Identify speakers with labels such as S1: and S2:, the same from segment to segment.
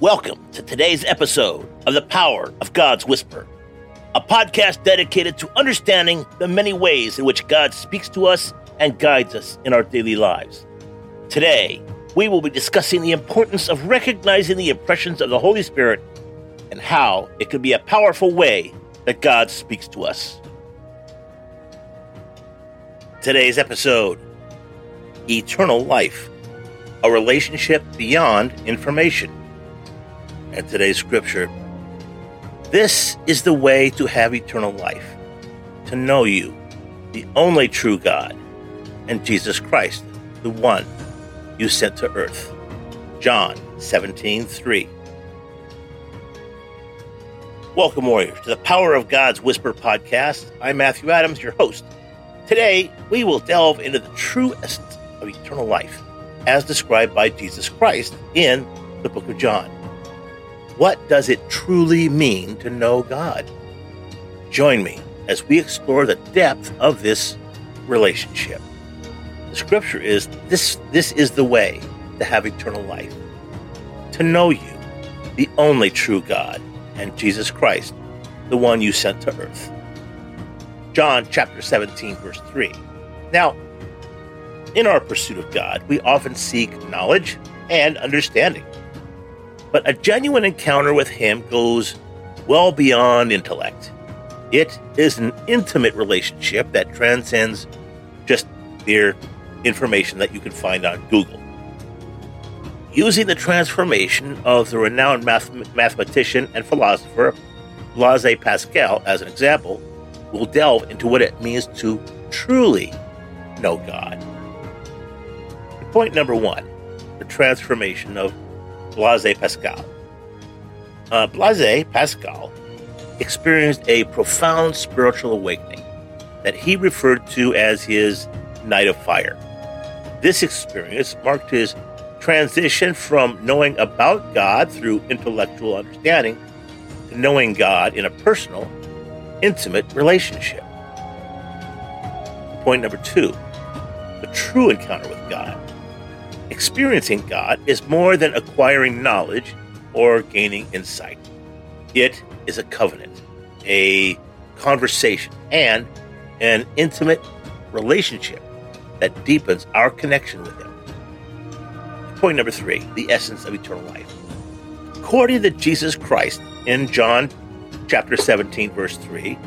S1: Welcome to today's episode of The Power of God's Whisper, a podcast dedicated to understanding the many ways in which God speaks to us and guides us in our daily lives. Today, we will be discussing the importance of recognizing the impressions of the Holy Spirit and how it can be a powerful way that God speaks to us. Today's episode Eternal Life, a relationship beyond information and today's scripture. This is the way to have eternal life, to know you, the only true God, and Jesus Christ, the one you sent to earth. John 17 3. Welcome, warriors, to the Power of God's Whisper podcast. I'm Matthew Adams, your host. Today, we will delve into the true essence of eternal life, as described by Jesus Christ in the book of John. What does it truly mean to know God? Join me as we explore the depth of this relationship. The scripture is this this is the way to have eternal life. To know you, the only true God, and Jesus Christ, the one you sent to earth. John chapter 17 verse 3. Now, in our pursuit of God, we often seek knowledge and understanding. But a genuine encounter with Him goes well beyond intellect. It is an intimate relationship that transcends just mere information that you can find on Google. Using the transformation of the renowned math- mathematician and philosopher Blaise Pascal as an example, we'll delve into what it means to truly know God. Point number one the transformation of Blaise Pascal. Uh, Blaise Pascal experienced a profound spiritual awakening that he referred to as his night of fire. This experience marked his transition from knowing about God through intellectual understanding to knowing God in a personal, intimate relationship. Point number two the true encounter with God. Experiencing God is more than acquiring knowledge or gaining insight. It is a covenant, a conversation, and an intimate relationship that deepens our connection with Him. Point number three the essence of eternal life. According to Jesus Christ in John chapter 17, verse 3,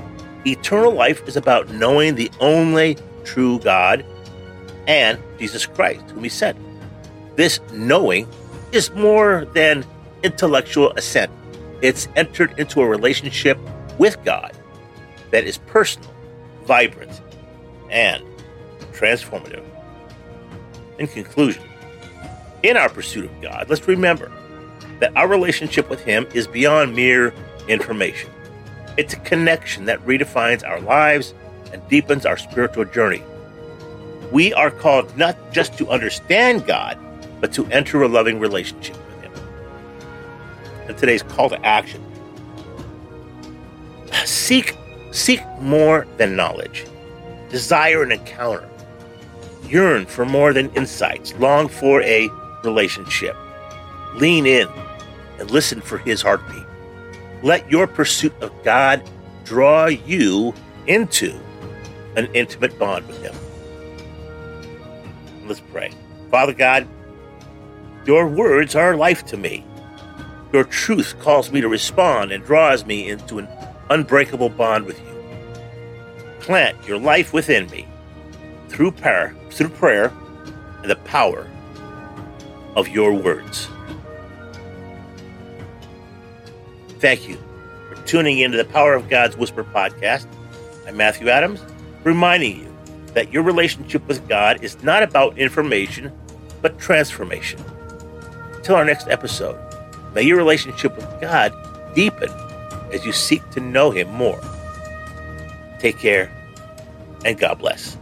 S1: eternal life is about knowing the only true God and Jesus Christ, whom He sent. This knowing is more than intellectual assent. It's entered into a relationship with God that is personal, vibrant, and transformative. In conclusion, in our pursuit of God, let's remember that our relationship with Him is beyond mere information. It's a connection that redefines our lives and deepens our spiritual journey. We are called not just to understand God, but to enter a loving relationship with Him. And today's call to action seek, seek more than knowledge, desire an encounter, yearn for more than insights, long for a relationship. Lean in and listen for His heartbeat. Let your pursuit of God draw you into an intimate bond with Him. Let's pray. Father God, your words are life to me. Your truth calls me to respond and draws me into an unbreakable bond with you. Plant your life within me through prayer, through prayer and the power of your words. Thank you for tuning into the Power of God's Whisper podcast. I'm Matthew Adams, reminding you that your relationship with God is not about information, but transformation. Until our next episode, may your relationship with God deepen as you seek to know Him more. Take care and God bless.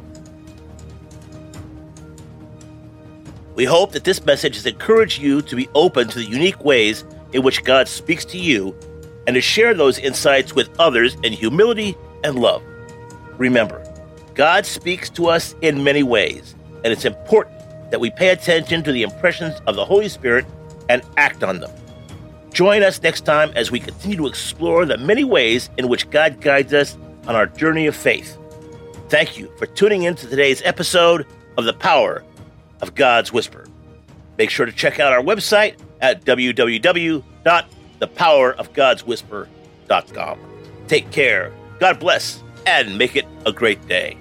S1: We hope that this message has encouraged you to be open to the unique ways in which God speaks to you and to share those insights with others in humility and love. Remember, God speaks to us in many ways, and it's important that we pay attention to the impressions of the Holy Spirit and act on them. Join us next time as we continue to explore the many ways in which God guides us on our journey of faith. Thank you for tuning in to today's episode of The Power of God's Whisper. Make sure to check out our website at www.thepowerofgodswhisper.com. Take care, God bless, and make it a great day.